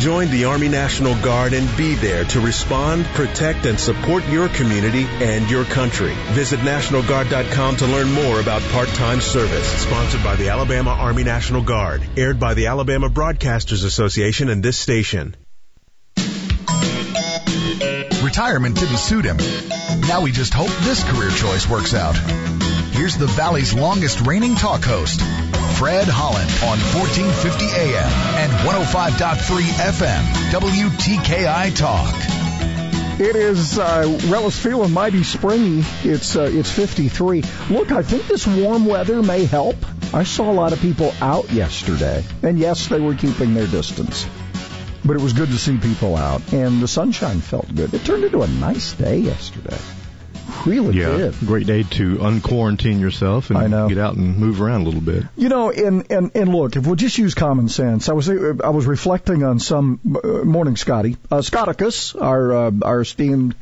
Join the Army National Guard and be there to respond, protect, and support your community and your country. Visit NationalGuard.com to learn more about part-time service. Sponsored by the Alabama Army National Guard. Aired by the Alabama Broadcasters Association and this station. Retirement didn't suit him. Now we just hope this career choice works out. Here's the Valley's longest reigning talk host, Fred Holland on 1450 AM and 105.3 FM, WTKI Talk. It is uh, well, it's feeling mighty springy. It's uh, it's 53. Look, I think this warm weather may help. I saw a lot of people out yesterday, and yes, they were keeping their distance. But it was good to see people out, and the sunshine felt good. It turned into a nice day yesterday. Really yeah, did. great day to unquarantine yourself and I know. get out and move around a little bit. You know, and, and, and look, if we'll just use common sense, I was I was reflecting on some uh, morning, Scotty uh, Scotticus, our uh, our esteemed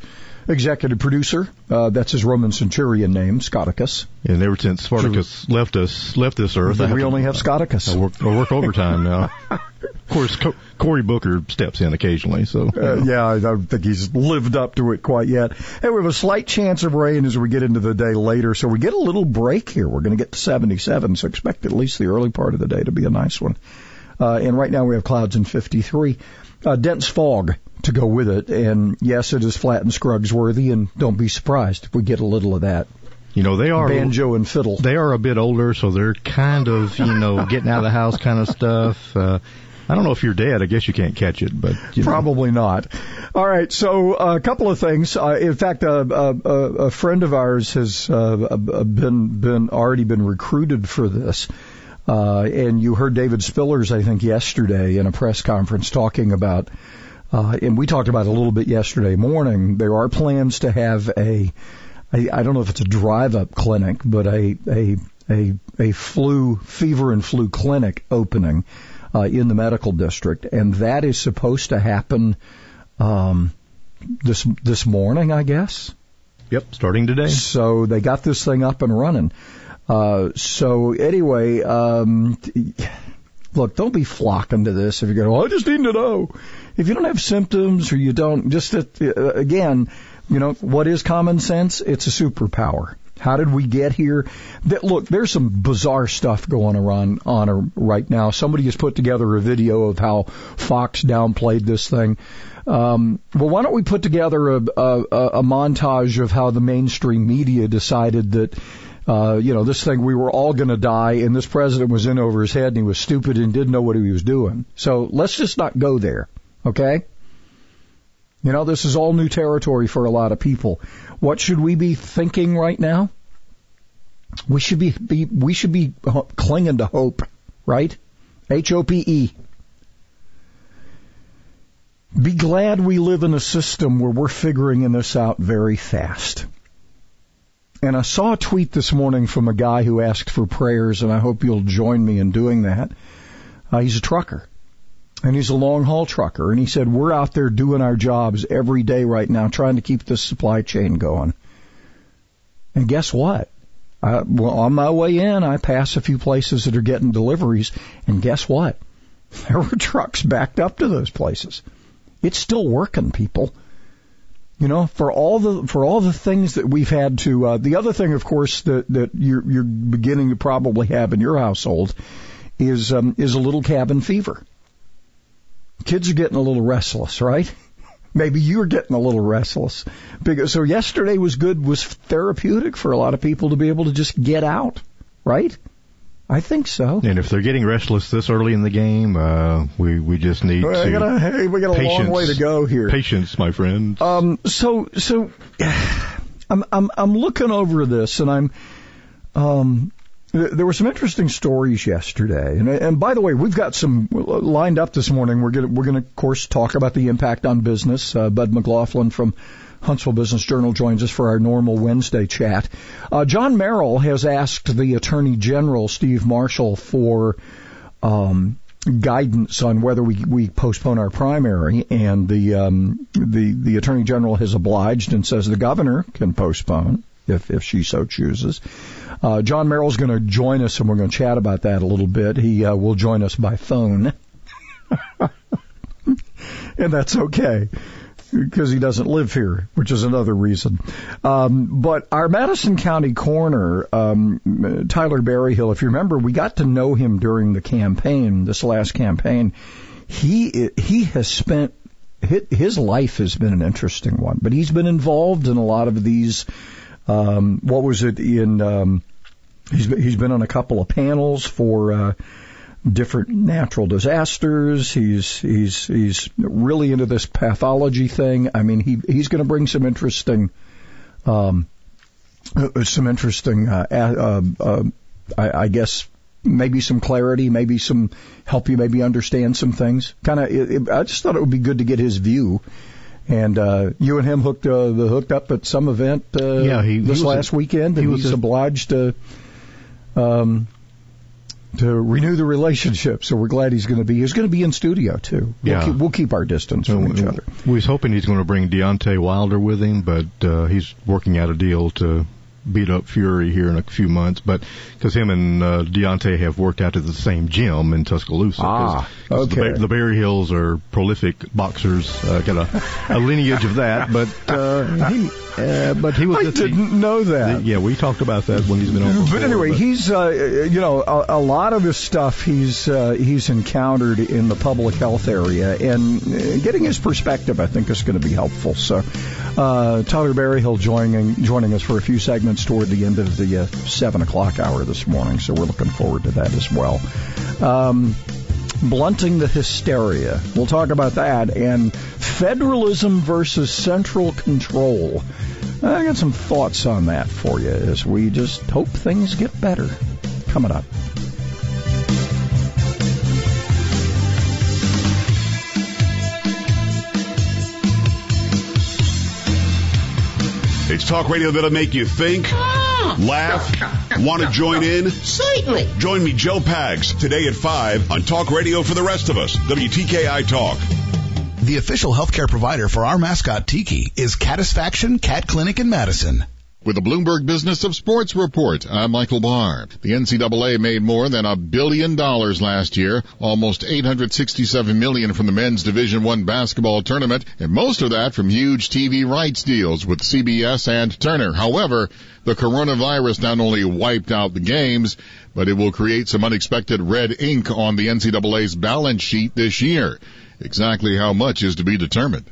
executive producer. Uh, that's his Roman centurion name, Scotticus. And ever since Spartacus left us, left this earth, we to- only have Scotticus. I work, I work overtime now. of course, Co- Cory Booker steps in occasionally, so Uh, yeah, I don't think he's lived up to it quite yet. Hey, we have a slight chance of rain as we get into the day later, so we get a little break here. We're going to get to 77, so expect at least the early part of the day to be a nice one. Uh, and right now we have clouds in 53. Uh, dense fog to go with it, and yes, it is Flatt and Scruggs worthy, and don't be surprised if we get a little of that you know they are banjo and fiddle. they are a bit older, so they're kind of you know getting out of the house kind of stuff. Uh, I don't know if you're dead. I guess you can't catch it, but you know. Probably not. All right, so uh, a couple of things. Uh, in fact, a, a, a friend of ours has uh, been been already been recruited for this. Uh, and you heard David Spillers, I think, yesterday in a press conference talking about, uh, and we talked about it a little bit yesterday morning. There are plans to have a, I, I don't know if it's a drive-up clinic, but a a a, a flu fever and flu clinic opening uh, in the medical district, and that is supposed to happen um, this this morning, I guess. Yep, starting today. So they got this thing up and running. Uh, so anyway, um, look, don't be flocking to this if you go, oh, I just need to know. If you don't have symptoms or you don't, just uh, again, you know, what is common sense? It's a superpower. How did we get here? That, look, there's some bizarre stuff going on on right now. Somebody has put together a video of how Fox downplayed this thing. Um, well, why don't we put together a, a, a montage of how the mainstream media decided that, uh, you know, this thing we were all going to die, and this president was in over his head, and he was stupid and didn't know what he was doing. So let's just not go there, okay? You know, this is all new territory for a lot of people. What should we be thinking right now? We should be, be we should be clinging to hope, right? H O P E. Be glad we live in a system where we're figuring this out very fast. And I saw a tweet this morning from a guy who asked for prayers, and I hope you'll join me in doing that. Uh, he's a trucker. And he's a long haul trucker. And he said, We're out there doing our jobs every day right now, trying to keep this supply chain going. And guess what? I, well, on my way in, I pass a few places that are getting deliveries. And guess what? There were trucks backed up to those places. It's still working, people. You know, for all the for all the things that we've had to. Uh, the other thing, of course, that that you're you're beginning to probably have in your household is um, is a little cabin fever. Kids are getting a little restless, right? Maybe you're getting a little restless. Because so yesterday was good, was therapeutic for a lot of people to be able to just get out, right? I think so. And if they're getting restless this early in the game, uh, we we just need We to got a, hey, we got a long Patience. way to go here. patience, my friend. Um, so, so, I'm, I'm, I'm looking over this and I'm, um, there were some interesting stories yesterday. And, and by the way, we've got some lined up this morning. We're going we're to, of course, talk about the impact on business. Uh, Bud McLaughlin from Huntsville Business Journal joins us for our normal Wednesday chat. Uh, John Merrill has asked the Attorney General, Steve Marshall, for, um, guidance on whether we, we postpone our primary, and the um, the the attorney general has obliged and says the governor can postpone if if she so chooses. Uh, John Merrill's going to join us, and we're going to chat about that a little bit. He uh, will join us by phone, and that's okay because he doesn't live here, which is another reason. Um, but our Madison County coroner, um, Tyler Berryhill, if you remember, we got to know him during the campaign, this last campaign. He he has spent his life has been an interesting one, but he's been involved in a lot of these. Um, what was it in? Um, he's he's been on a couple of panels for. Uh, different natural disasters. He's he's he's really into this pathology thing. I mean, he he's going to bring some interesting, um, uh, some interesting, uh, uh, I, I guess maybe some clarity, maybe some help you maybe understand some things. Kind of, I just thought it would be good to get his view. And uh, you and him hooked uh, the hooked up at some event uh, Yeah, he- he this was last a- weekend, he was he's a- obliged to um, to renew the relationship. So we're glad he's going to be. He's going to be in studio too. We'll, Yeah. keep, we'll keep our distance from each other. We was hoping he's going to bring Deontay Wilder with him, but uh, he's working out a deal to beat up Fury here in a few months. But because him and uh, Deontay have worked out at the same gym in Tuscaloosa. 'cause- Ah, 'cause okay. The, the Berryhills are prolific boxers. Uh, got a, a lineage of that, but uh, he uh, but he was I the- didn't know that. yeah, we talked about that when he's been on. But anyway, he's uh, you know a, a lot of this stuff he's uh, he's encountered in the public health area, and uh, getting his perspective I think is going to be helpful. So uh, Tyler Berryhill joining joining us for a few segments toward the end of the uh, seven o'clock hour this morning. So we're looking forward to that as well. Um, blunting the hysteria. We'll talk about that and federalism versus central control. I got some thoughts on that for you as we just hope things get better. Coming up. It's talk radio that'll make you think, ah! laugh, want to join in. Certainly. Join me, Joe Pags, today at 5 on Talk Radio for the rest of us. WTKI Talk. The official healthcare provider for our mascot Tiki is Catisfaction Cat Clinic in Madison. With the Bloomberg Business of Sports report, I'm Michael Barr. The NCAA made more than a billion dollars last year, almost 867 million from the men's Division One basketball tournament, and most of that from huge TV rights deals with CBS and Turner. However, the coronavirus not only wiped out the games, but it will create some unexpected red ink on the NCAA's balance sheet this year. Exactly how much is to be determined.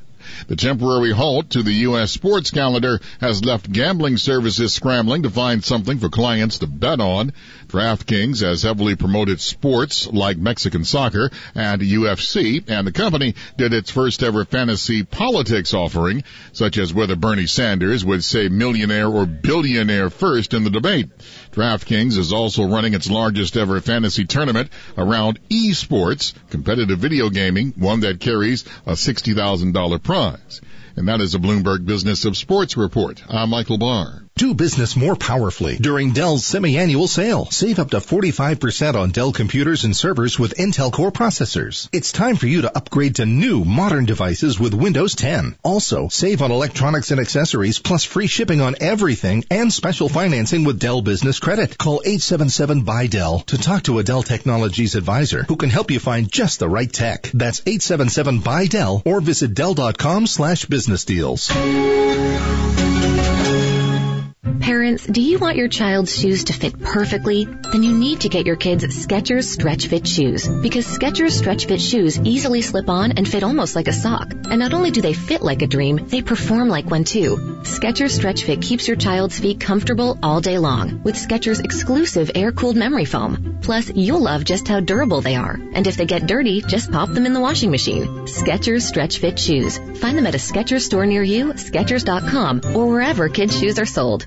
The temporary halt to the U.S. sports calendar has left gambling services scrambling to find something for clients to bet on. DraftKings has heavily promoted sports like Mexican soccer and UFC, and the company did its first ever fantasy politics offering, such as whether Bernie Sanders would say millionaire or billionaire first in the debate. DraftKings is also running its largest ever fantasy tournament around esports, competitive video gaming, one that carries a $60,000 prize. And that is a Bloomberg Business of Sports report. I'm Michael Barr. Do business more powerfully during Dell's semi-annual sale. Save up to 45% on Dell computers and servers with Intel Core processors. It's time for you to upgrade to new modern devices with Windows 10. Also, save on electronics and accessories plus free shipping on everything and special financing with Dell Business Credit. Call 877 by Dell to talk to a Dell Technologies advisor who can help you find just the right tech. That's 877 by Dell or visit Dell.com slash business deals. Parents, do you want your child's shoes to fit perfectly? Then you need to get your kids Skechers Stretch Fit shoes because Skechers Stretch Fit shoes easily slip on and fit almost like a sock. And not only do they fit like a dream, they perform like one too. Skechers Stretch Fit keeps your child's feet comfortable all day long with Skechers exclusive air-cooled memory foam. Plus, you'll love just how durable they are. And if they get dirty, just pop them in the washing machine. Skechers Stretch Fit Shoes. Find them at a Skechers store near you, Skechers.com, or wherever kids' shoes are sold.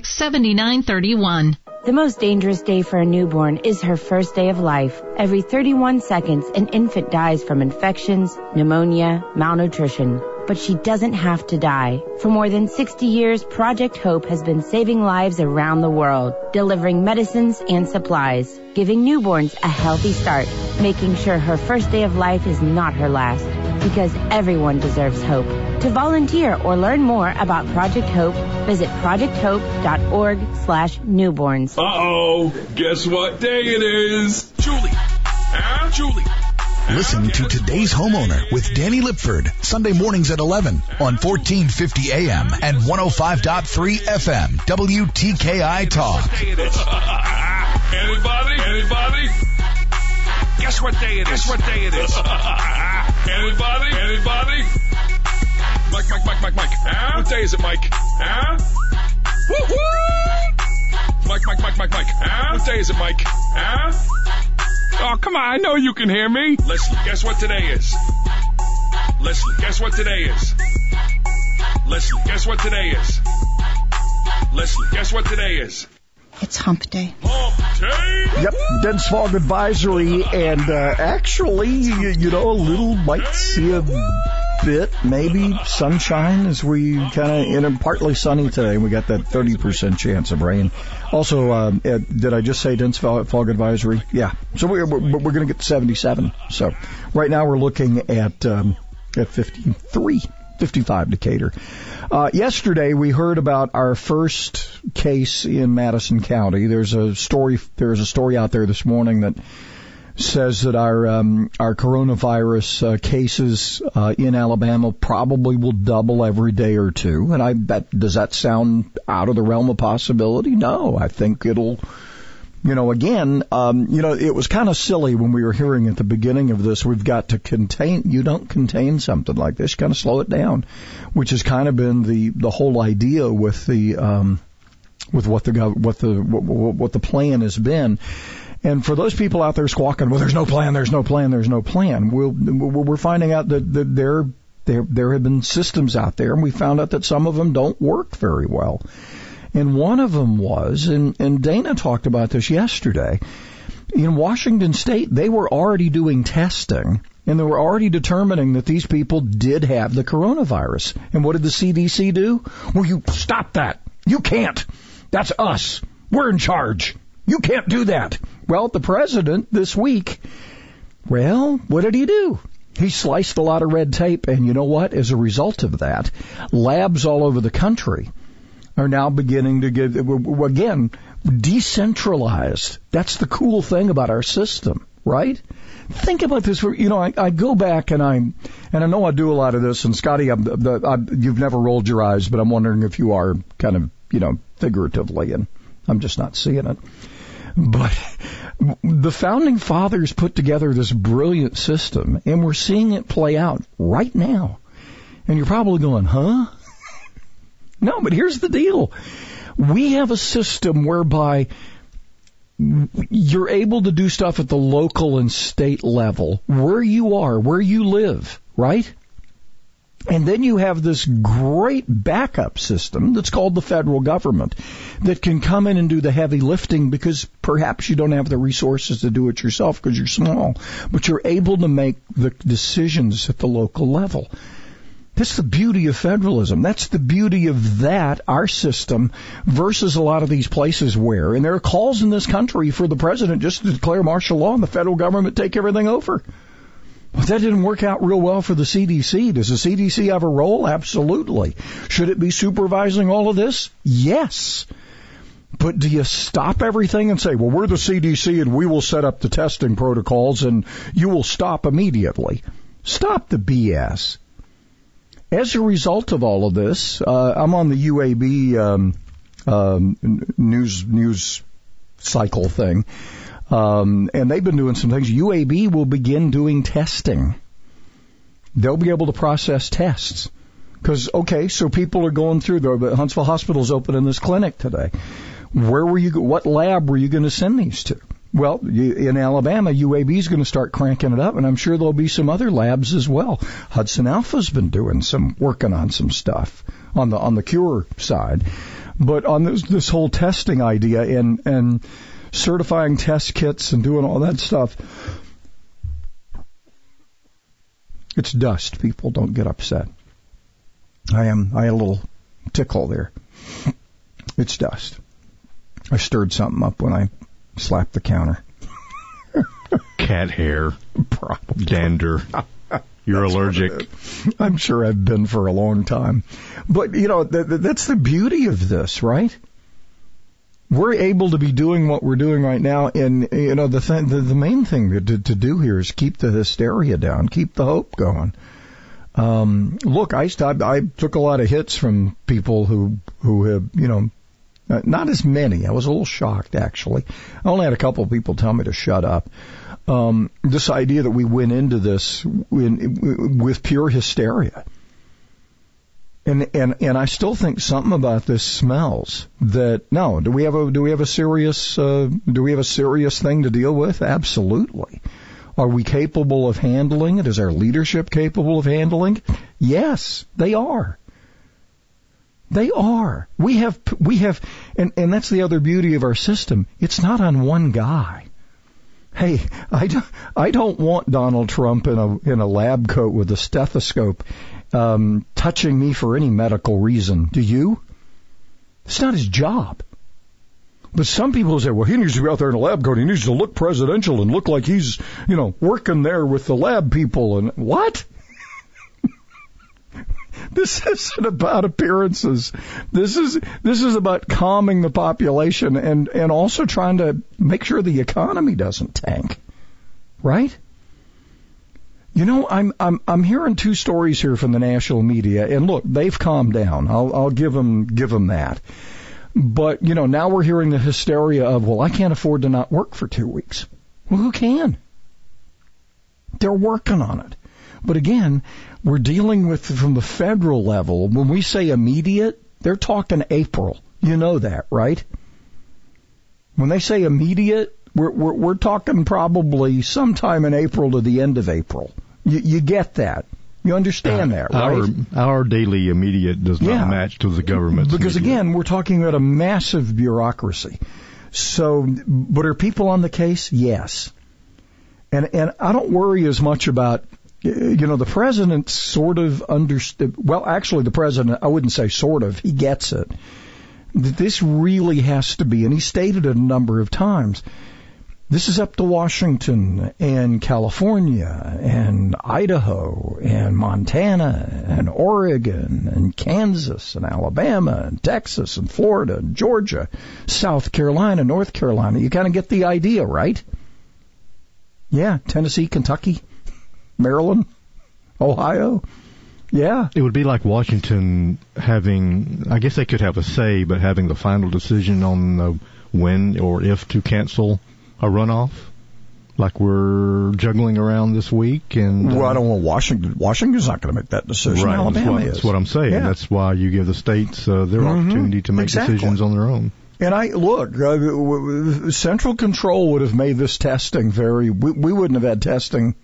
800-526-7931. The most dangerous day for a newborn is her first day of life. Every 31 seconds, an infant dies from infections, pneumonia, malnutrition but she doesn't have to die. For more than 60 years, Project Hope has been saving lives around the world, delivering medicines and supplies, giving newborns a healthy start, making sure her first day of life is not her last, because everyone deserves hope. To volunteer or learn more about Project Hope, visit projecthope.org slash newborns. Uh-oh, guess what day it is? Julie. Ah, Julie. Listen to today's homeowner with Danny Lipford Sunday mornings at 11 on 1450 AM and 105.3 FM WTKI Talk. Anybody? Anybody? Guess what day it is? Guess what day it is? Anybody? Anybody? Mike, Mike, Mike, Mike, Mike. Huh? What day is it, Mike? Huh? Woo-hoo! Mike, Mike, Mike, Mike, Mike. Huh? What day is it, Mike? Huh? Oh, come on. I know you can hear me. Leslie, guess what today is? Leslie, guess what today is? Leslie, guess what today is? Leslie, guess what today is? It's hump day. Hump day? Yep, dense fog advisory, and uh, actually, you, you know, a little might see a bit, maybe sunshine as we kind of partly sunny today. We got that 30% chance of rain. Also, uh, did I just say dense fog advisory? Yeah. So we're we're, we're going to get 77. So right now we're looking at um, at 53. 55 Decatur. Uh, yesterday we heard about our first case in Madison County. There's a story, there's a story out there this morning that says that our um, our coronavirus uh, cases uh, in Alabama probably will double every day or two. And I bet does that sound out of the realm of possibility? No, I think it'll you know, again, um, you know, it was kind of silly when we were hearing at the beginning of this, we've got to contain, you don't contain something like this, kind of slow it down, which has kind of been the, the whole idea with the, um, with what the, what the, what, what the plan has been. And for those people out there squawking, well, there's no plan, there's no plan, there's no plan. We'll, we're finding out that, that there, there, there have been systems out there and we found out that some of them don't work very well. And one of them was, and, and Dana talked about this yesterday, in Washington state, they were already doing testing and they were already determining that these people did have the coronavirus. And what did the CDC do? Well, you stop that. You can't. That's us. We're in charge. You can't do that. Well, the president this week, well, what did he do? He sliced a lot of red tape, and you know what? As a result of that, labs all over the country are now beginning to get, again, decentralized. That's the cool thing about our system, right? Think about this. You know, I, I go back and I'm, and I know I do a lot of this. And Scotty, I'm, the, I, you've never rolled your eyes, but I'm wondering if you are kind of, you know, figuratively, and I'm just not seeing it. But the founding fathers put together this brilliant system, and we're seeing it play out right now. And you're probably going, huh? No, but here's the deal. We have a system whereby you're able to do stuff at the local and state level where you are, where you live, right? And then you have this great backup system that's called the federal government that can come in and do the heavy lifting because perhaps you don't have the resources to do it yourself because you're small, but you're able to make the decisions at the local level. That's the beauty of federalism. That's the beauty of that, our system, versus a lot of these places where, and there are calls in this country for the president just to declare martial law and the federal government take everything over. Well, that didn't work out real well for the CDC. Does the CDC have a role? Absolutely. Should it be supervising all of this? Yes. But do you stop everything and say, well, we're the CDC and we will set up the testing protocols and you will stop immediately? Stop the BS. As a result of all of this, uh, I'm on the UAB um, um, news news cycle thing, um, and they've been doing some things. UAB will begin doing testing. They'll be able to process tests. Because okay, so people are going through. there, but Huntsville Hospital's opening this clinic today. Where were you? What lab were you going to send these to? Well, in Alabama, UAB is going to start cranking it up, and I'm sure there'll be some other labs as well. Hudson Alpha's been doing some working on some stuff on the on the cure side, but on this this whole testing idea and and certifying test kits and doing all that stuff, it's dust. People don't get upset. I am I had a little tickle there. It's dust. I stirred something up when I slapped the counter. Cat hair. Probably. Dander. You're allergic. I'm sure I've been for a long time. But, you know, th- th- that's the beauty of this, right? We're able to be doing what we're doing right now, and you know the th- the, the main thing to, to do here is keep the hysteria down, keep the hope going. Um, look, I stopped. I took a lot of hits from people who who have you know not as many. I was a little shocked, actually. I only had a couple of people tell me to shut up. Um, this idea that we went into this in, with pure hysteria. And, and, and I still think something about this smells that, no, do we have a, do we have a serious, uh, do we have a serious thing to deal with? Absolutely. Are we capable of handling it? Is our leadership capable of handling? Yes, they are. They are. We have, we have, and, and that's the other beauty of our system. It's not on one guy. Hey, I don't, I don't want Donald Trump in a, in a lab coat with a stethoscope, um, touching me for any medical reason. Do you? It's not his job. But some people say, well, he needs to be out there in a lab coat. He needs to look presidential and look like he's, you know, working there with the lab people. And what? This isn't about appearances. This is this is about calming the population and and also trying to make sure the economy doesn't tank. Right? You know, I'm I'm I'm hearing two stories here from the national media, and look, they've calmed down. I'll I'll give them give them that. But you know, now we're hearing the hysteria of, well, I can't afford to not work for two weeks. Well, who can? They're working on it. But again, we're dealing with from the federal level. When we say immediate, they're talking April. You know that, right? When they say immediate, we're, we're, we're talking probably sometime in April to the end of April. You, you get that. You understand Uh, that, right? Our our daily immediate does not Yeah. match to the government's. Because immediate. again, we're talking about a massive bureaucracy. So, but are people on the case? Yes. And and I don't worry as much about you know the president sort of understood. Well, actually, the president I wouldn't say sort of. He gets it. That this really has to be, and he stated it a number of times. This is up to Washington and California and Idaho and Montana and Oregon and Kansas and Alabama and Texas and Florida and Georgia, South Carolina, North Carolina. You kind of get the idea, right? Yeah, Tennessee, Kentucky, Maryland, Ohio. Yeah. It would be like Washington having, I guess they could have a say, but having the final decision on uh, when or if to cancel a runoff, like we're juggling around this week. And uh, Well, I don't want Washington. Washington's not going to make that decision. right, that's Alabama what, is. that's what I'm saying. Yeah. That's why you give the states uh, their Mhm. opportunity to make Exactly. decisions on their own. And I look, uh, central control would have made this testing very. We, we wouldn't have had testing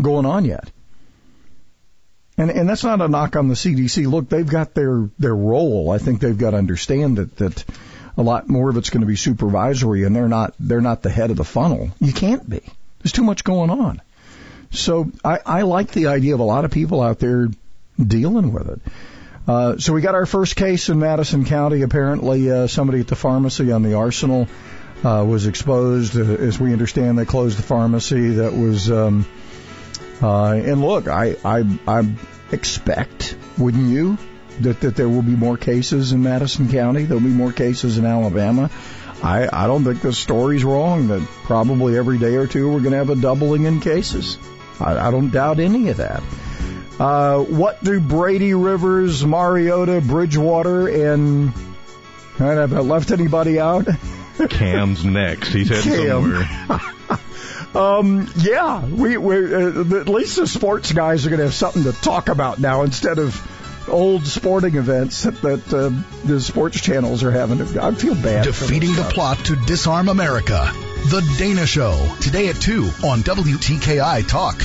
going on yet. And and that's not a knock on the CDC. Look, they've got their their role. I think they've got to understand that that a lot more of it's going to be supervisory, and they're not they're not the head of the funnel. You can't be. There's too much going on. So I, I like the idea of a lot of people out there dealing with it. Uh, so we got our first case in Madison County. Apparently, uh, somebody at the pharmacy on the Arsenal uh, was exposed. Uh, as we understand, they closed the pharmacy. That was, um, uh, and look, I, I, I expect, wouldn't you, that that there will be more cases in Madison County. There'll be more cases in Alabama. I, I don't think the story's wrong that probably every day or two we're going to have a doubling in cases. I, I don't doubt any of that. Uh, what do Brady Rivers, Mariota, Bridgewater, and have I left anybody out? Cam's next. He's heading somewhere. um, yeah, we we uh, at least the sports guys are going to have something to talk about now instead of old sporting events that, uh, the sports channels are having. I feel bad. Defeating the plot to disarm America. The Dana Show. Today at 2 on WTKI Talk.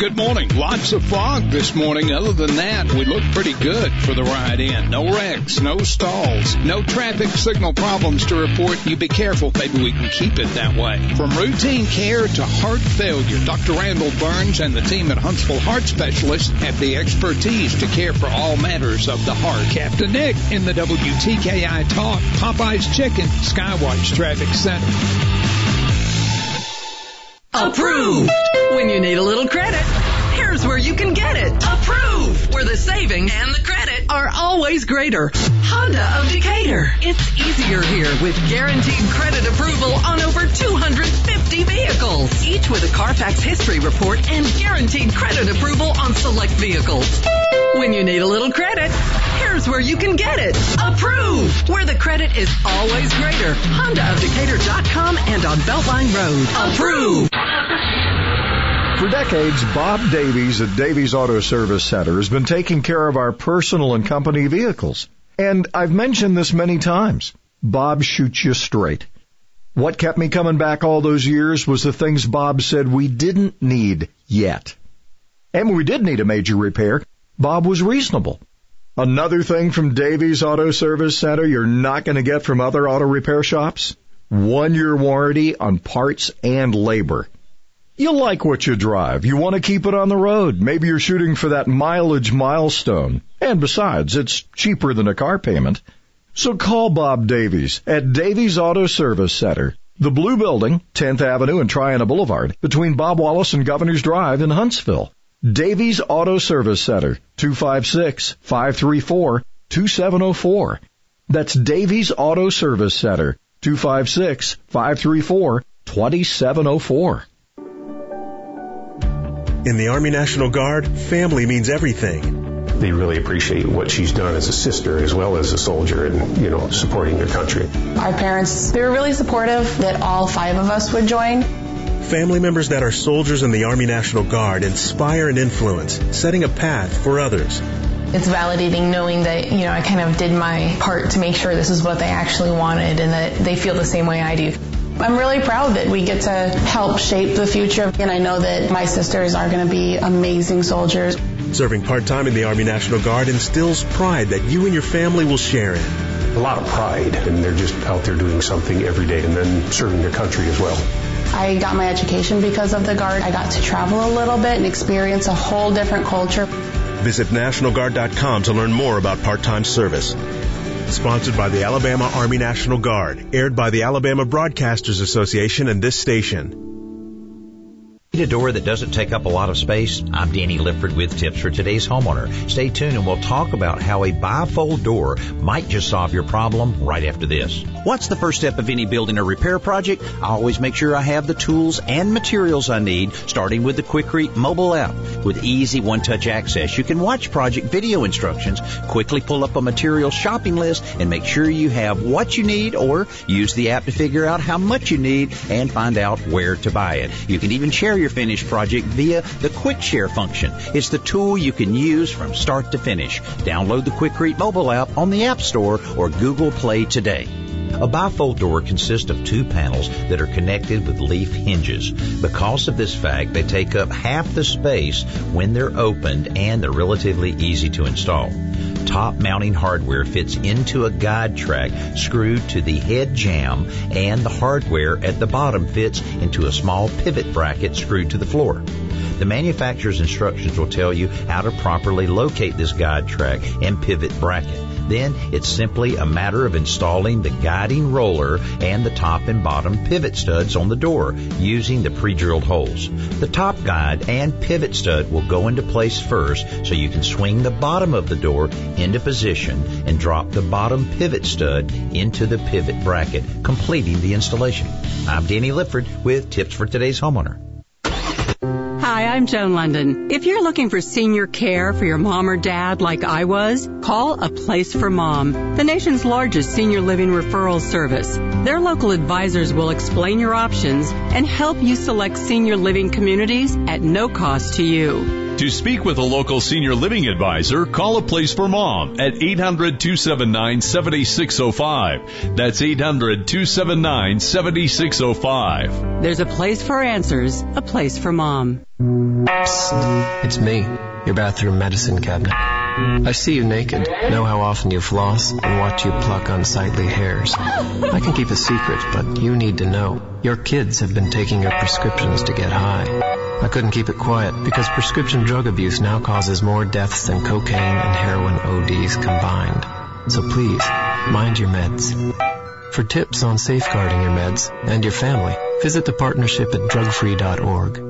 Good morning. Lots of fog this morning. Other than that, we look pretty good for the ride in. No wrecks, no stalls, no traffic signal problems to report. You be careful. Maybe we can keep it that way. From routine care to heart failure, Dr. Randall Burns and the team at Huntsville Heart Specialists have the expertise to care for all matters of the heart. Captain Nick in the WTKI Talk, Popeye's Chicken, Skywatch Traffic Center. Approved! When you need a little credit, here's where you can get it. Approved! Where the savings and the credit are always greater. Honda of Decatur. It's easier here with guaranteed credit approval on over 250 vehicles. Each with a Carfax history report and guaranteed credit approval on select vehicles. When you need a little credit, here's where you can get it. Approved! Where the credit is always greater. HondaofDecatur.com and on Beltline Road. Approved! For decades, Bob Davies at Davies Auto Service Center has been taking care of our personal and company vehicles. And I've mentioned this many times. Bob shoots you straight. What kept me coming back all those years was the things Bob said we didn't need yet. And when we did need a major repair, Bob was reasonable. Another thing from Davies Auto Service Center you're not going to get from other auto repair shops? One year warranty on parts and labor. You like what you drive. You want to keep it on the road. Maybe you're shooting for that mileage milestone. And besides, it's cheaper than a car payment. So call Bob Davies at Davies Auto Service Center. The Blue Building, 10th Avenue and Triana Boulevard, between Bob Wallace and Governor's Drive in Huntsville. Davies Auto Service Center, 256-534-2704. That's Davies Auto Service Center, 256-534-2704. In the Army National Guard, family means everything. They really appreciate what she's done as a sister as well as a soldier and, you know, supporting their country. Our parents, they were really supportive that all five of us would join. Family members that are soldiers in the Army National Guard inspire and influence, setting a path for others. It's validating knowing that, you know, I kind of did my part to make sure this is what they actually wanted and that they feel the same way I do. I'm really proud that we get to help shape the future, and I know that my sisters are going to be amazing soldiers. Serving part-time in the Army National Guard instills pride that you and your family will share in. A lot of pride, and they're just out there doing something every day and then serving their country as well. I got my education because of the Guard. I got to travel a little bit and experience a whole different culture. Visit NationalGuard.com to learn more about part-time service. Sponsored by the Alabama Army National Guard. Aired by the Alabama Broadcasters Association and this station. Need a door that doesn't take up a lot of space? I'm Danny Lipford with tips for today's homeowner. Stay tuned and we'll talk about how a bifold door might just solve your problem right after this. What's the first step of any building or repair project? I always make sure I have the tools and materials I need, starting with the Quikrete mobile app. With easy one-touch access, you can watch project video instructions, quickly pull up a material shopping list, and make sure you have what you need or use the app to figure out how much you need and find out where to buy it. You can even share your finished project via the Quick Share function. It's the tool you can use from start to finish. Download the Quikrete mobile app on the App Store or Google Play today. A bifold door consists of two panels that are connected with leaf hinges. Because of this fact, they take up half the space when they're opened and they're relatively easy to install. Top mounting hardware fits into a guide track screwed to the head jamb and the hardware at the bottom fits into a small pivot bracket screwed to the floor. The manufacturer's instructions will tell you how to properly locate this guide track and pivot bracket. Then it's simply a matter of installing the guiding roller and the top and bottom pivot studs on the door using the pre-drilled holes. The top guide and pivot stud will go into place first so you can swing the bottom of the door into position and drop the bottom pivot stud into the pivot bracket, completing the installation. I'm Danny Lipford with tips for today's homeowner. Hi, I'm Joan London. If you're looking for senior care for your mom or dad like I was, call A Place for Mom, the nation's largest senior living referral service. Their local advisors will explain your options and help you select senior living communities at no cost to you. To speak with a local senior living advisor, call a place for mom at 800-279-7605. That's 800-279-7605. There's a place for answers, a place for mom. Psst, it's me, your bathroom medicine cabinet. I see you naked, know how often you floss, and watch you pluck unsightly hairs. I can keep a secret, but you need to know. Your kids have been taking your prescriptions to get high. I couldn't keep it quiet because prescription drug abuse now causes more deaths than cocaine and heroin ODs combined. So please, mind your meds. For tips on safeguarding your meds and your family, visit the partnership at drugfree.org.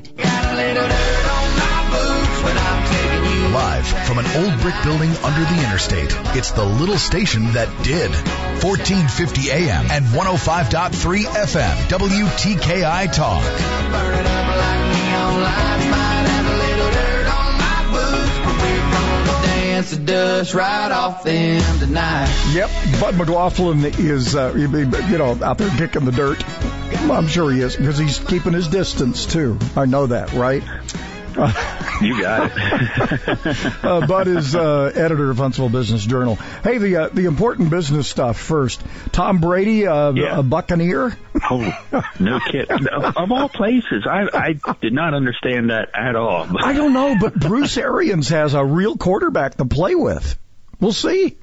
Live from an old brick building under the interstate, it's the little station that did. 1450 AM and 105.3 FM, WTKI Talk. the dust right off them tonight. Yep, Bud McLaughlin is, uh, you know, out there kicking the dirt. I'm sure he is because he's keeping his distance too. I know that, right? you got it. uh, Bud is uh, editor of Huntsville Business Journal. Hey, the uh, the important business stuff first. Tom Brady, uh, yeah. a Buccaneer. Oh, no kid. of all places, I I did not understand that at all. I don't know, but Bruce Arians has a real quarterback to play with. We'll see.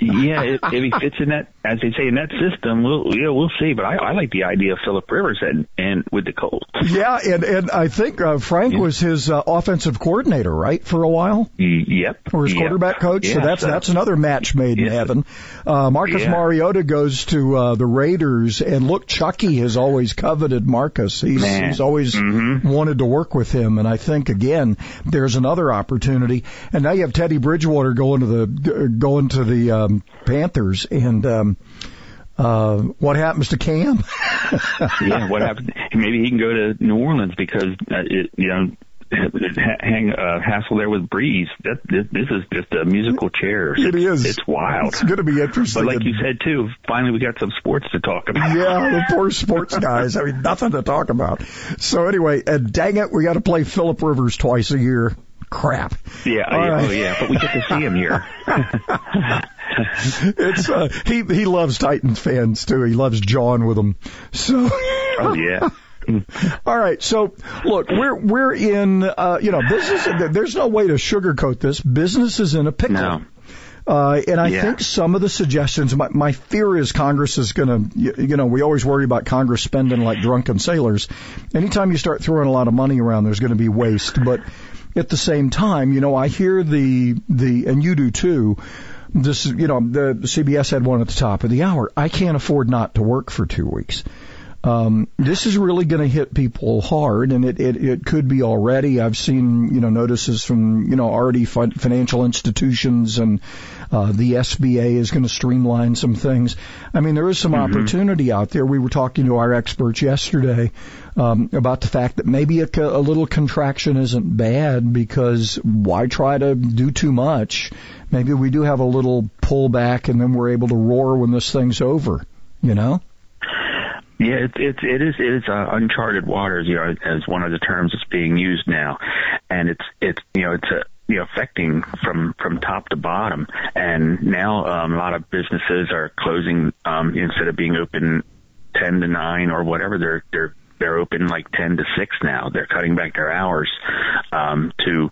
yeah, if, if he fits in that, as they say, in that system, we'll yeah, we'll see. But I, I like the idea of Philip Rivers and and with the Colts. Yeah, and and I think uh, Frank yeah. was his uh, offensive coordinator, right, for a while. Yep. Or his yep. quarterback coach. Yeah, so that's so. that's another match made in heaven. Uh, Marcus yeah. Mariota goes to uh, the Raiders, and look, Chucky has always coveted Marcus. He's Man. he's always mm-hmm. wanted to work with him, and I think again there's another opportunity. And now you have Teddy Bridgewater going to the going to the um, Panthers and um, uh, what happens to Cam? yeah, what happens? Maybe he can go to New Orleans because uh, it, you know. Hang uh, hassle there with Brees. That this, this is just a musical chairs. It is. It's wild. It's going to be interesting. But like you said too, finally we got some sports to talk about. Yeah, the poor sports guys. I mean, nothing to talk about. So anyway, uh, dang it, we got to play Philip Rivers twice a year. Crap. Yeah, All yeah, right. oh yeah, but we get to see him here. it's uh, he he loves Titans fans too. He loves John with them. So. oh yeah. All right, so look, we're we're in uh, you know business. There's no way to sugarcoat this. Business is in a pickle. No. Uh, and I Yeah. think some of the suggestions, my, my fear is Congress is going to, you, you know, we always worry about Congress spending like drunken sailors. Anytime you start throwing a lot of money around, there's going to be waste. But at the same time, you know, I hear the, the, and you do too, this, is you know, the, the CBS had one at the top of the hour. I can't afford not to work for two weeks. Um, this is really going to hit people hard, and it, it, it could be already. I've seen you know notices from you know already fin- financial institutions and uh, the SBA is going to streamline some things. I mean, there is some Mm-hmm. opportunity out there. We were talking to our experts yesterday um, about the fact that maybe a, a little contraction isn't bad because why try to do too much? Maybe we do have a little pullback and then we're able to roar when this thing's over. You know? Yeah, it's it's it is it is uh, uncharted waters, you know, as one of the terms that's being used now, and it's it's you know it's a you know, affecting from from top to bottom. And now um, a lot of businesses are closing um, instead of being open ten to nine or whatever. They're they're they're open like ten to six now. They're cutting back their hours um, to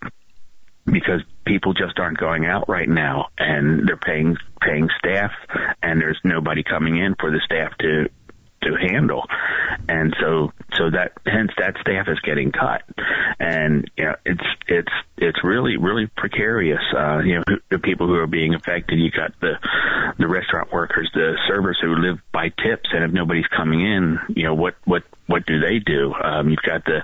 because people just aren't going out right now, and they're paying paying staff, and there's nobody coming in for the staff to to handle, and so so that hence that staff is getting cut, and you know it's it's it's really really precarious. Uh, you know the people who are being affected. You got the the restaurant workers, the servers who live by tips, and if nobody's coming in, you know what what what do they do? Um, you've got the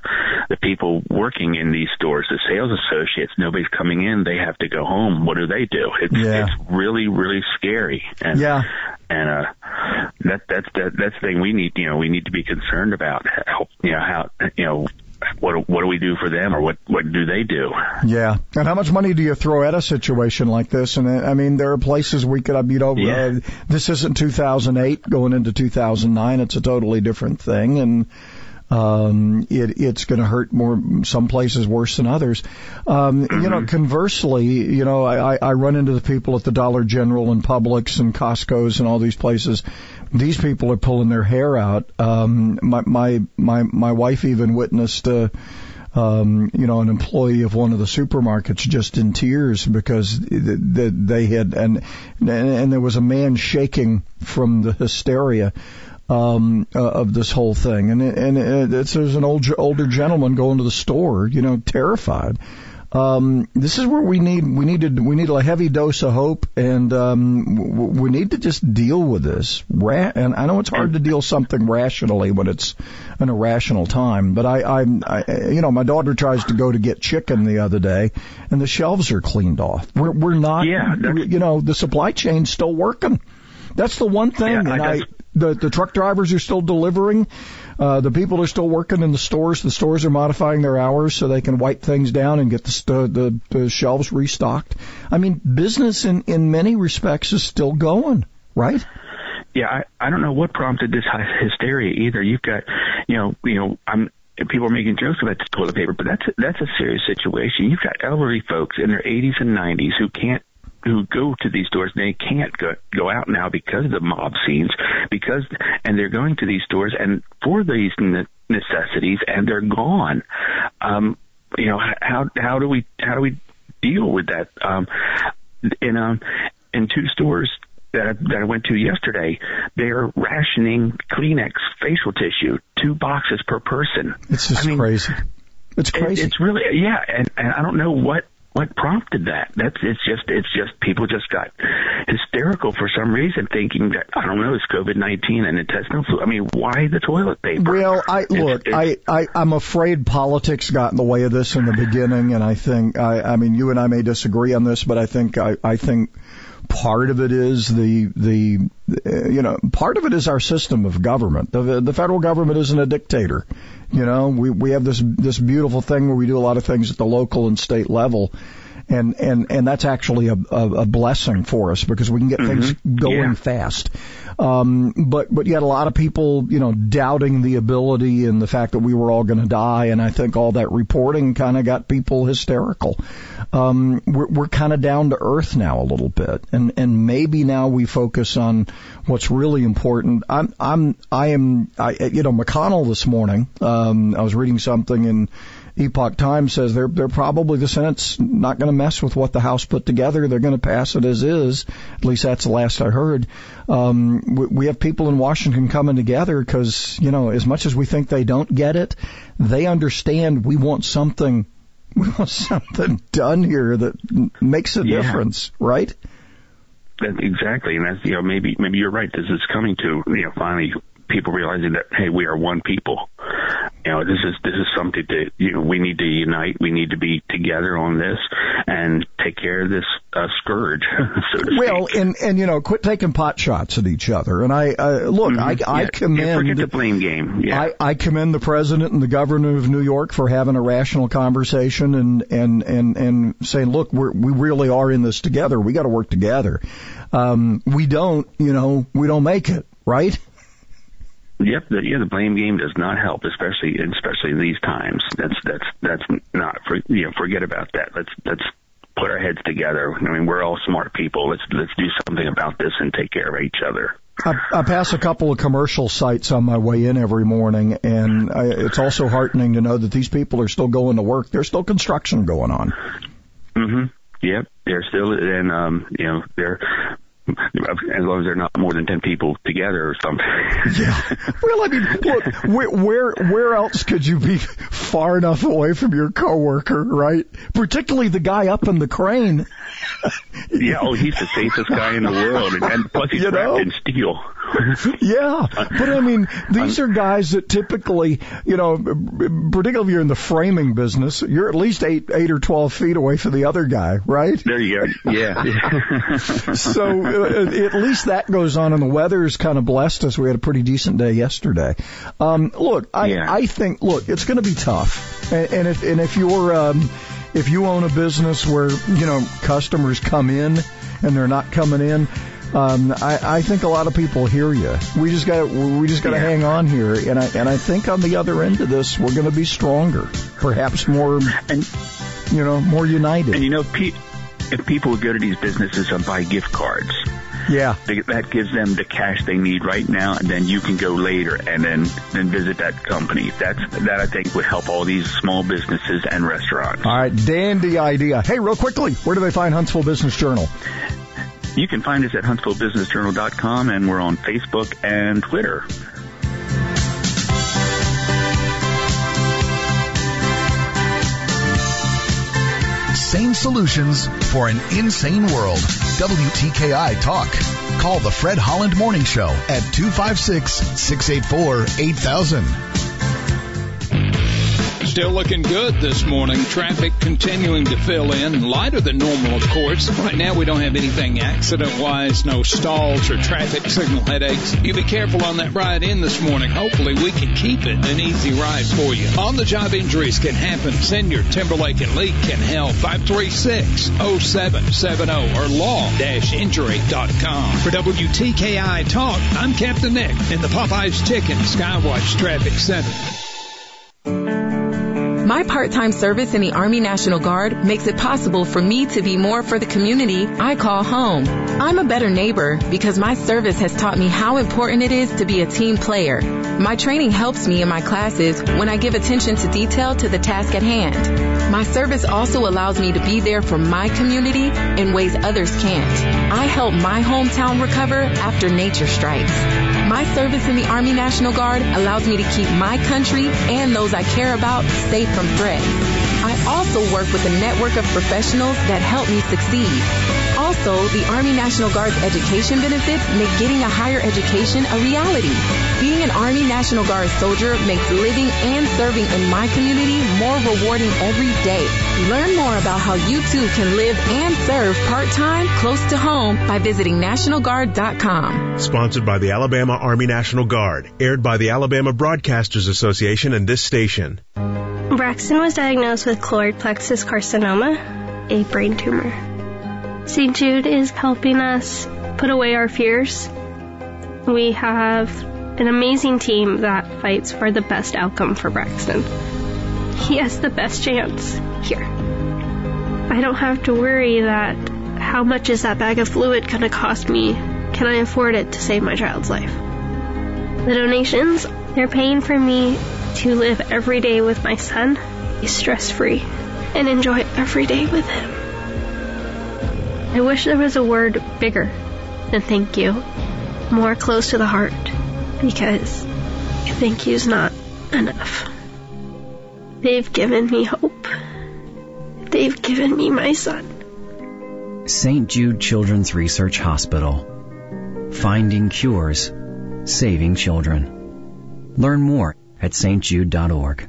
the people working in these stores, the sales associates. Nobody's coming in; they have to go home. What do they do? It's Yeah. it's really really scary. And Yeah. and uh, that that's that, that's the thing we need. You know, we need to be concerned about. How, you know how you know what what do we do for them, or what what do they do? Yeah. And how much money do you throw at a situation like this? And I mean, there are places we could, you know, uh, this isn't 2008 going into 2009. It's a totally different thing. And, um, it, it's going to hurt more, some places worse than others. Um, you know, conversely, you know, I- I run into the people at the Dollar General and Publix and Costco's and all these places. These people are pulling their hair out. Um, my, my, my, my wife even witnessed, uh, um, you know, an employee of one of the supermarkets just in tears because th- th- they had, and, and there was a man shaking from the hysteria um, uh, of this whole thing. And and it's there's an old older gentleman going to the store, you know, terrified. Um, this is where we need we need to, we need a heavy dose of hope, and um, we need to just deal with this. Ra- and I know it's hard to deal something rationally when it's an irrational time, but I, I, I you know, my daughter tries to go to get chicken the other day, and the shelves are cleaned off. We're we're not, Yeah, you know, the supply chain's still working. That's the one thing, Yeah, and I I, the the truck drivers are still delivering. Uh, the people are still working in the stores. The stores are modifying their hours so they can wipe things down and get the the, the shelves restocked. I mean, business in in many respects is still going, right? Yeah, I, I don't know what prompted this hy- hysteria either. You've got, you know, you know, I'm people are making jokes about the toilet paper, but that's that's a serious situation. You've got elderly folks in their 80s and 90s who can't who go to these stores they can't go go out now because of the mob scenes because and they're going to these stores and for these ne- necessities and they're gone um you know how how do we how do we deal with that um in um in two stores that I, that I went to yesterday, they're rationing Kleenex facial tissue, two boxes per person. It's just I mean, crazy. It's it- crazy. it's really yeah, and, and I don't know what what prompted that. That's it's just it's just people just got hysterical for some reason, thinking that I don't know it's COVID nineteen and intestinal flu. I mean, why the toilet paper? Well, I look, I, I I'm afraid politics got in the way of this in the beginning, and I think I I mean you and I may disagree on this, but I think I I think part of it is the the you know part of it is our system of government. The the federal government isn't a dictator. You know, we we have this this beautiful thing where we do a lot of things at the local and state level. And, and, and that's actually a, a, a blessing for us because we can get things mm-hmm. going Yeah. fast. Um, but, but had a lot of people, you know, doubting the ability and the fact that we were all going to die. And I think all that reporting kind of got people hysterical. Um, we're, we're kind of down to earth now a little bit. And, and maybe now we focus on what's really important. I'm, I'm, I am, I, you know, McConnell this morning, um, I was reading something in, Epoch Times says they're they're probably the Senate's not going to mess with what the House put together. They're going to pass it as is. At least that's the last I heard. Um, we, we have people in Washington coming together because you know as much as we think they don't get it, they understand we want something. We want something done here that makes a Yeah. difference, right? That, exactly, and that's you know maybe maybe you're right. This is coming to you know finally people realizing that hey, we are one people. You know, this is this is something that you know, we need to unite. We need to be together on this and take care of this uh, scourge, so to Well, speak. and and you know, quit taking pot shots at each other. And I uh, look, I, Mhm. I Yeah, commend yeah, forget the blame game. Yeah. I, I commend the president and the governor of New York for having a rational conversation and and and and saying, look, we're, we really are in this together. We got to work together. Um, we don't, you know, we don't make it, right? Yep, the, yeah, the blame game does not help, especially especially in these times. That's that's that's not for you know forget about that. Let's let's put our heads together. I mean, we're all smart people. Let's let's do something about this and take care of each other. I, I pass a couple of commercial sites on my way in every morning, and I, it's also heartening to know that these people are still going to work. There's still construction going on. Mm-hmm. Yep, they're still and um you know they're as long as they're not more than ten people together or something. Yeah. Well, I mean, look, where, where where else could you be far enough away from your coworker, right? Particularly the guy up in the crane. yeah, oh, he's the safest guy in the world, and, and plus he's You know? wrapped in steel. Yeah, but I mean, these are guys that typically, you know, particularly if you're in the framing business, you're at least eight, eight or twelve feet away from the other guy, right? There you go. Yeah. so uh, at least that goes on, and the weather's kind of blessed us. We had a pretty decent day yesterday. Um, look, I I think look, it's going to be tough, and, and if and if you're um, if you own a business where you know customers come in and they're not coming in. Um, I, I think a lot of people hear you. We just got we just got to Yeah. hang on here, and I and I think on the other end of this, we're going to be stronger, perhaps more, and you know, more united. And you know, pe- if people would go to these businesses and buy gift cards, Yeah. they, that gives them the cash they need right now, and then you can go later and then then visit that company. That's that I think would help all these small businesses and restaurants. All right, dandy idea. Hey, real quickly, where do they find Huntsville Business Journal? You can find us at HuntsvilleBusinessJournal.com, and we're on Facebook and Twitter. Sane solutions for an insane world. WTKI Talk. Call the Fred Holland Morning Show at 256-684-8000. Still looking good this morning. Traffic continuing to fill in. Lighter than normal, of course. Right now, we don't have anything accident wise, no stalls or traffic signal headaches. You be careful on that ride in this morning. Hopefully, we can keep it an easy ride for you. On the job injuries can happen. Siniard Timberlake and Lee can help 536 0770 or law-injury.com. For WTKI Talk, I'm Captain Nick in the Popeyes Chicken Skywatch Traffic Center. My part-time service in the Army National Guard makes it possible for me to be more for the community I call home. I'm a better neighbor because my service has taught me how important it is to be a team player. My training helps me in my classes when I give attention to detail to the task at hand. My service also allows me to be there for my community in ways others can't. I help my hometown recover after nature strikes. My service in the Army National Guard allows me to keep my country and those I care about safe from threats. I also work with a network of professionals that help me succeed. Also, the Army National Guard's education benefits make getting a higher education a reality. Being an Army National Guard soldier makes living and serving in my community more rewarding every day. Learn more about how you too can live and serve part-time close to home by visiting nationalguard.com. Sponsored by the Alabama Army National Guard. Aired by the Alabama Broadcasters Association and this station. Braxton was diagnosed with choroid plexus carcinoma, a brain tumor. St. Jude is helping us put away our fears. We have an amazing team that fights for the best outcome for Braxton. He has the best chance here. I don't have to worry that how much is that bag of fluid going to cost me? Can I afford it to save my child's life? The donations, they're paying for me to live every day with my son, be stress free, and enjoy every day with him. I wish there was a word bigger than thank you, more close to the heart, because thank you's not enough. They've given me hope. They've given me my son. St. Jude Children's Research Hospital. Finding cures, saving children. Learn more at stjude.org.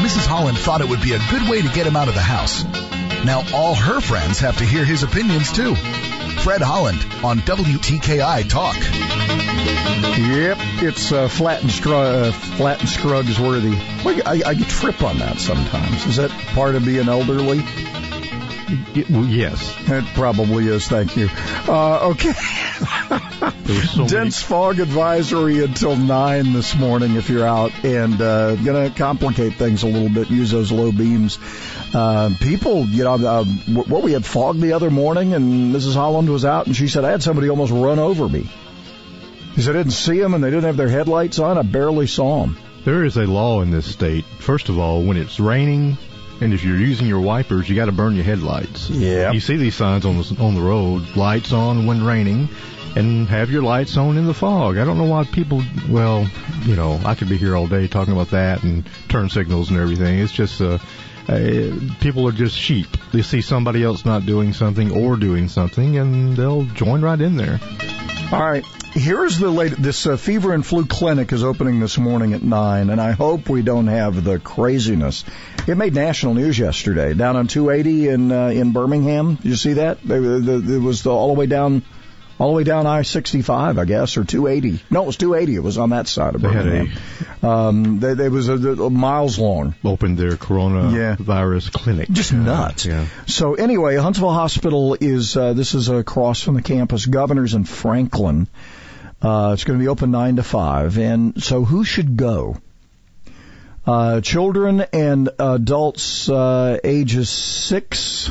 Mrs. Holland thought it would be a good way to get him out of the house. Now all her friends have to hear his opinions too. Fred Holland on WTKI Talk. Yep, it's uh, Flatt and scrug, uh, Flatt and Scruggs worthy. Well, I, I trip on that sometimes. Is that part of being elderly? Yes. It probably is. Thank you. Uh, okay. so Dense fog advisory until nine this morning if you're out, and uh, going to complicate things a little bit. Use those low beams. Uh, people, you know, uh, what we had fog the other morning, and Mrs. Holland was out, and she said I had somebody almost run over me. Said I didn't see them, and they didn't have their headlights on. I barely saw them. There is a law in this state. First of all, when it's raining, and if you're using your wipers, you got to burn your headlights. Yeah. You see these signs on the on the road: lights on when raining, and have your lights on in the fog. I don't know why people. Well, you know, I could be here all day talking about that and turn signals and everything. It's just uh, uh, people are just sheep. They see somebody else not doing something or doing something, and they'll join right in there. All right. Here's the late. This uh, fever and flu clinic is opening this morning at nine, and I hope we don't have the craziness. It made national news yesterday down on 280 in uh, in Birmingham. You see that? It was all the way down, all the way down I-65, I guess, or 280. No, it was 280. It was on that side of They had Birmingham. Um, they, they was a, a miles long. Opened their coronavirus clinic. Just nuts. Yeah. So anyway, Huntsville Hospital is uh, this is across from the campus. Governors in Franklin. Uh, it's going to be open nine to five, and so who should go? Uh, children and adults uh, ages six.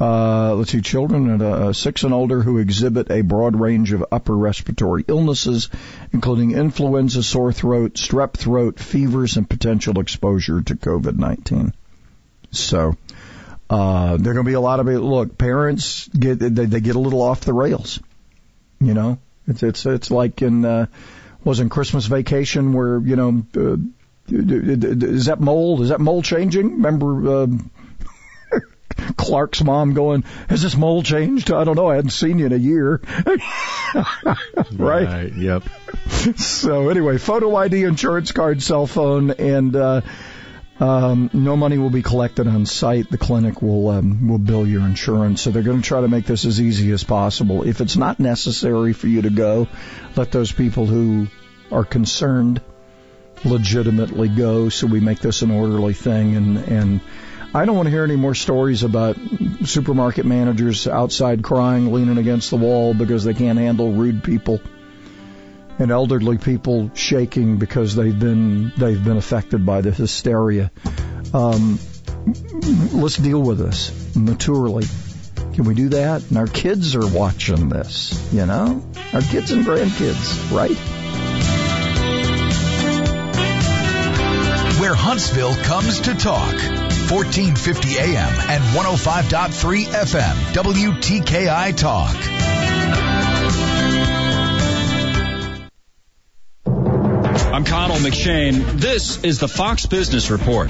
Uh, let's see, children and uh, six and older who exhibit a broad range of upper respiratory illnesses, including influenza, sore throat, strep throat, fevers, and potential exposure to COVID-19. So, uh, there are going to be a lot of look. Parents get they, they get a little off the rails. You know, it's it's it's like in uh, was in Christmas Vacation where you know uh, is that mold is that mold changing? Remember um, Clark's mom going, has this mole changed? I don't know. I hadn't seen you in a year. right? Right. Yep. So anyway, photo ID, insurance card, cell phone, and uh, um, no money will be collected on site. The clinic will um, will bill your insurance. So they're going to try to make this as easy as possible. If it's not necessary for you to go, let those people who are concerned legitimately go. So we make this an orderly thing. And and I don't want to hear any more stories about supermarket managers outside crying, leaning against the wall because they can't handle rude people and elderly people shaking because they've been they've been affected by the hysteria. Um, let's deal with this maturely. Can we do that? And our kids are watching this, you know, our kids and grandkids, right? Where Huntsville comes to talk. 1450 AM and 105.3 FM. WTKI Talk. I'm Connell McShane. This is the Fox Business Report.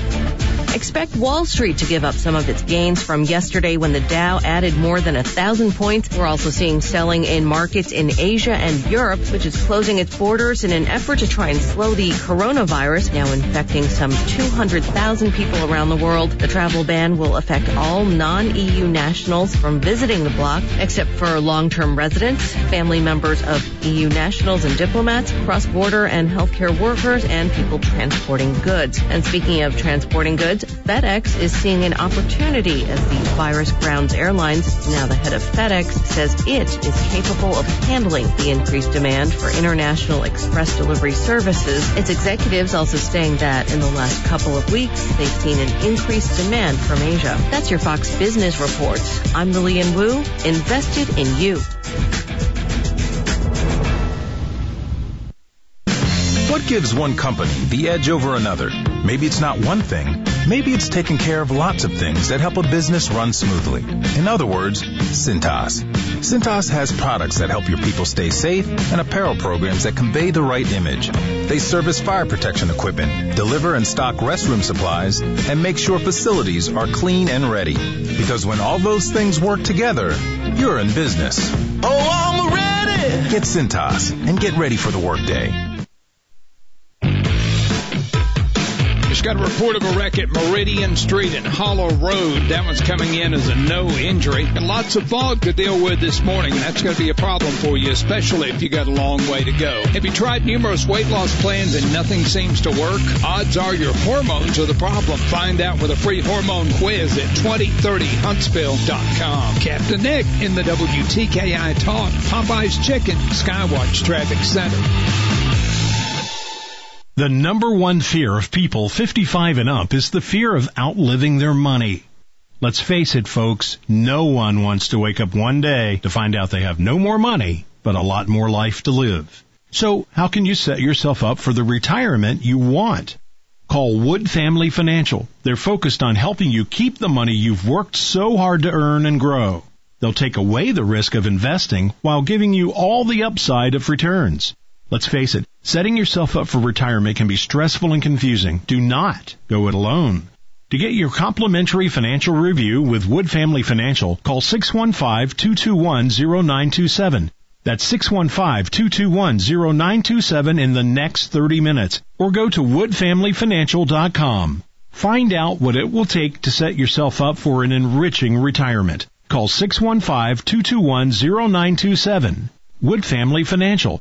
Expect Wall Street to give up some of its gains from yesterday when the Dow added more than a thousand points. We're also seeing selling in markets in Asia and Europe, which is closing its borders in an effort to try and slow the coronavirus, now infecting some 200,000 people around the world. The travel ban will affect all non-EU nationals from visiting the bloc, except for long-term residents, family members of EU nationals and diplomats, cross-border and healthcare workers, and people transporting goods. And speaking of transporting goods, FedEx is seeing an opportunity as the virus grounds airlines. Now the head of FedEx says it is capable of handling the increased demand for international express delivery services. Its executives also saying that in the last couple of weeks, they've seen an increased demand from Asia. That's your Fox Business Report. I'm Lillian Wu, invested in you. What gives one company the edge over another? Maybe it's not one thing. Maybe it's taking care of lots of things that help a business run smoothly. In other words, Cintas. Cintas has products that help your people stay safe and apparel programs that convey the right image. They service fire protection equipment, deliver and stock restroom supplies, and make sure facilities are clean and ready. Because when all those things work together, you're in business. Oh, I'm ready. Get Cintas and get ready for the workday. Just got a report of a wreck at Meridian Street and Hollow Road. That one's coming in as a no injury. And lots of fog to deal with this morning. That's going to be a problem for you, especially if you got a long way to go. Have you tried numerous weight loss plans and nothing seems to work? Odds are your hormones are the problem. Find out with a free hormone quiz at 2030huntsville.com. Captain Nick in the WTKI Talk, Popeye's Chicken, Skywatch Traffic Center. The number one fear of people 55 and up is the fear of outliving their money. Let's face it, folks, no one wants to wake up one day to find out they have no more money, but a lot more life to live. So how can you set yourself up for the retirement you want? Call Wood Family Financial. They're focused on helping you keep the money you've worked so hard to earn and grow. They'll take away the risk of investing while giving you all the upside of returns. Let's face it, setting yourself up for retirement can be stressful and confusing. Do not go it alone. To get your complimentary financial review with Wood Family Financial, call 615-221-0927. That's 615-221-0927 in the next 30 minutes. Or go to woodfamilyfinancial.com. Find out what it will take to set yourself up for an enriching retirement. Call 615-221-0927. Wood Family Financial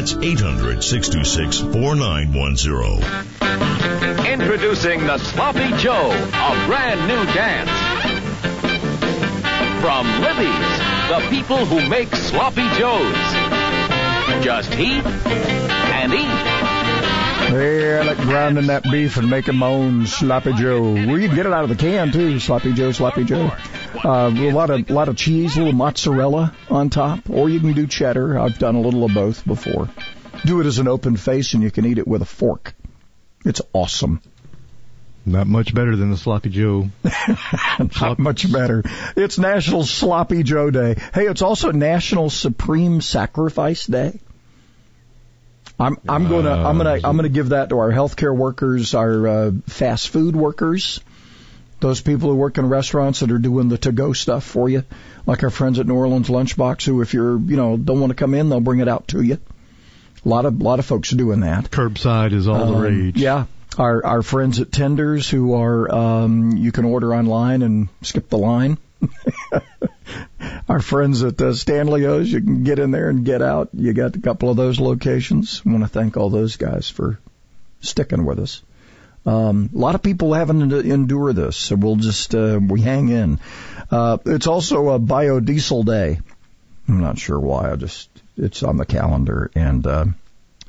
That's 800-626-4910. Introducing the Sloppy Joe, a brand new dance. From Libby's, the people who make Sloppy Joes. Just heat and eat. Yeah, I like grinding that beef and making my own sloppy Joe. Well, you can get it out of the can too, sloppy Joe, sloppy Joe. Uh, a lot of lot of cheese, a little mozzarella on top, or you can do cheddar. I've done a little of both before. Do it as an open face, and you can eat it with a fork. It's awesome. Not much better than the sloppy Joe. Not much better. It's National Sloppy Joe Day. Hey, it's also National Supreme Sacrifice Day. I'm I'm gonna I'm gonna I'm gonna give that to our healthcare workers, our uh, fast food workers, those people who work in restaurants that are doing the to-go stuff for you, like our friends at New Orleans Lunchbox, who if you're you know don't want to come in, they'll bring it out to you. A lot of lot of folks are doing that. Curbside is all Um, the rage. Yeah. Our our friends at Tenders who are um, you can order online and skip the line. our friends at uh, Stanlieo's, you can get in there and get out. You got a couple of those locations. I want to thank all those guys for sticking with us. Um, a lot of people having to endure this, so we'll just uh, we hang in. Uh, it's also a biodiesel day. I'm not sure why. I just it's on the calendar and uh,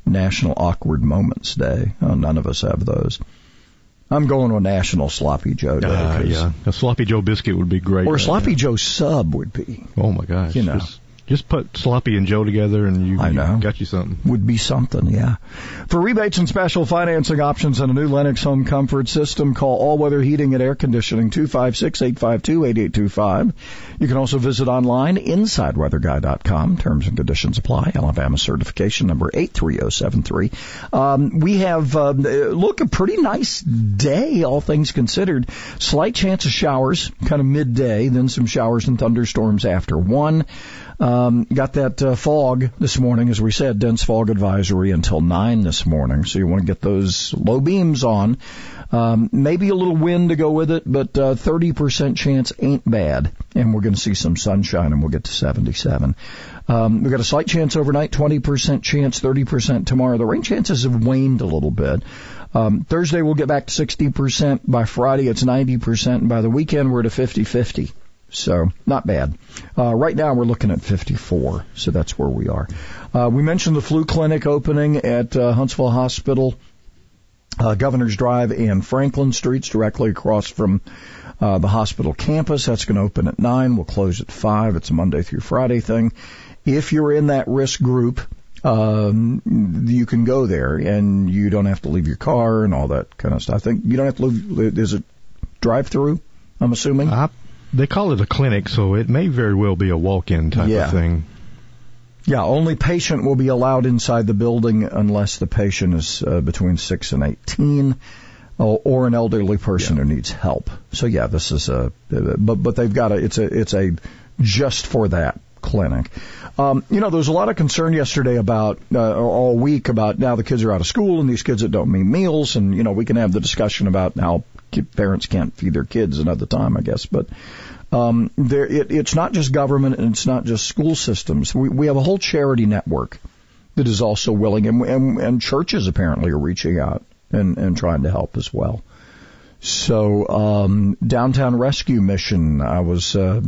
National Awkward Moments Day. Oh, none of us have those. I'm going with National Sloppy Joe. Day, Uh, yeah, a sloppy Joe biscuit would be great. Or right Sloppy now. Joe sub would be. Oh my gosh! You know. just, just put sloppy and Joe together, and you, I you got you something. would be something, yeah. For rebates and special financing options and a new Lennox home comfort system, call All Weather Heating and Air Conditioning 256-852-8825. You can also visit online insideweatherguy.com. Terms and conditions apply. Alabama certification number 83073. Um, we have, um, uh, look, a pretty nice day, all things considered. Slight chance of showers, kind of midday, then some showers and thunderstorms after one. Um, got that uh, fog this morning, as we said, dense fog advisory until nine this morning. So you want to get those low beams on. Um, maybe a little wind to go with it, but uh, 30% chance ain't bad. And we're going to see some sunshine, and we'll get to 77. Um, we've got a slight chance overnight, 20% chance, 30% tomorrow. The rain chances have waned a little bit. Um, Thursday we'll get back to 60%. By Friday it's 90%. And by the weekend we're at a 50-50. So not bad. Uh, right now we're looking at 54. So that's where we are. Uh, we mentioned the flu clinic opening at uh, Huntsville Hospital, uh, Governor's Drive and Franklin Streets directly across from uh, the hospital campus. That's going to open at 9. We'll close at 5. It's a Monday through Friday thing. If you're in that risk group, um, you can go there and you don't have to leave your car and all that kind of stuff. I think you don't have to leave. Is it drive through? I'm assuming. I, they call it a clinic, so it may very well be a walk-in type Yeah. of thing. Yeah, only patient will be allowed inside the building unless the patient is uh, between 6 and 18 or, or an elderly person who needs help. So yeah, this is a but but they've got a it's a it's a just for that clinic. Um, you know, there was a lot of concern yesterday about uh, all week about now the kids are out of school and these kids that don't meet meals and you know we can have the discussion about how parents can't feed their kids another time, I guess, but um, there, it, it's not just government and it's not just school systems. We, we have a whole charity network that is also willing, and, and, and churches apparently are reaching out and, and trying to help as well. So, um, Downtown Rescue Mission, I was, uh,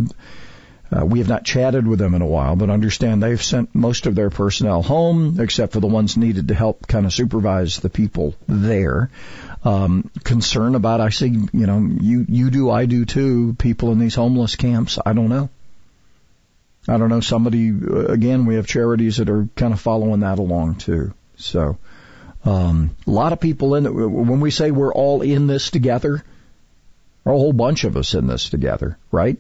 uh, we have not chatted with them in a while, but understand they've sent most of their personnel home, except for the ones needed to help kind of supervise the people there. Um, concern about, I see, you know, you, you do, I do too, people in these homeless camps. I don't know. I don't know. Somebody, uh, again, we have charities that are kind of following that along too. So, um, a lot of people in it. When we say we're all in this together, a whole bunch of us in this together, right?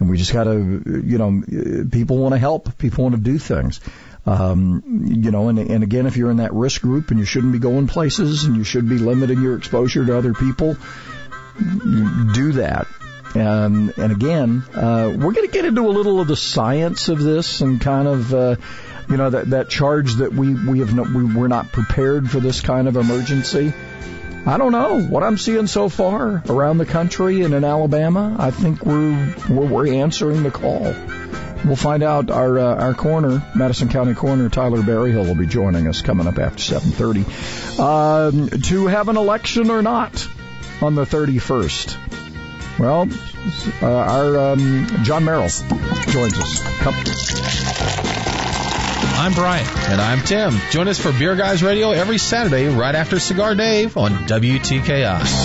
And we just gotta, you know, people want to help. People want to do things. Um, you know, and, and again, if you're in that risk group and you shouldn't be going places and you should be limiting your exposure to other people, do that. And, and again, uh, we're going to get into a little of the science of this and kind of, uh, you know, that, that charge that we, we have no, we, we're not prepared for this kind of emergency. I don't know what I'm seeing so far around the country and in Alabama. I think we're, we're, we're answering the call. We'll find out. Our uh, our coroner, Madison County Coroner Tyler Berryhill, will be joining us coming up after 7:30 um, to have an election or not on the 31st. Well, uh, our um, John Merrill joins us. Come. I'm Brian. And I'm Tim. Join us for Beer Guys Radio every Saturday right after Cigar Dave on WTKI.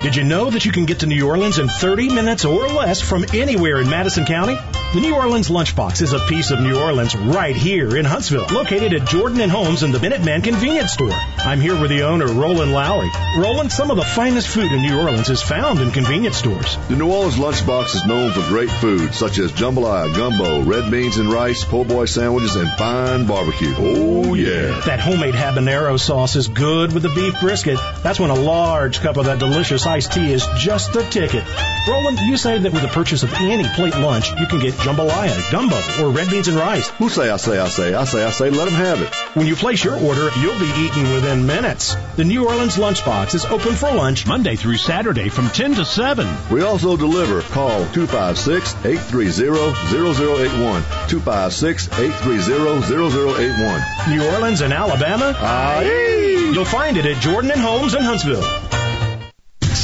Did you know that you can get to New Orleans in 30 minutes or less from anywhere in Madison County? The New Orleans Lunchbox is a piece of New Orleans right here in Huntsville, located at Jordan and Holmes in the Minuteman Convenience Store. I'm here with the owner, Roland Lowry. Roland, some of the finest food in New Orleans is found in convenience stores. The New Orleans Lunchbox is known for great food such as jambalaya, gumbo, red beans and rice, po' boy sandwiches, and fine barbecue. Oh yeah. That homemade habanero sauce is good with the beef brisket. That's when a large cup of that delicious iced tea is just the ticket. Roland, you say that with the purchase of any plate lunch, you can get jambalaya, gumbo, or red beans and rice. Who say I say I say I say I say let them have it. When you place your order, you'll be eating within minutes. The New Orleans Lunchbox is open for lunch Monday through Saturday from 10 to 7. We also deliver. Call 256-830-0081. 256-830-0081. New Orleans and Alabama? Aye. You'll find it at Jordan and Holmes in Huntsville.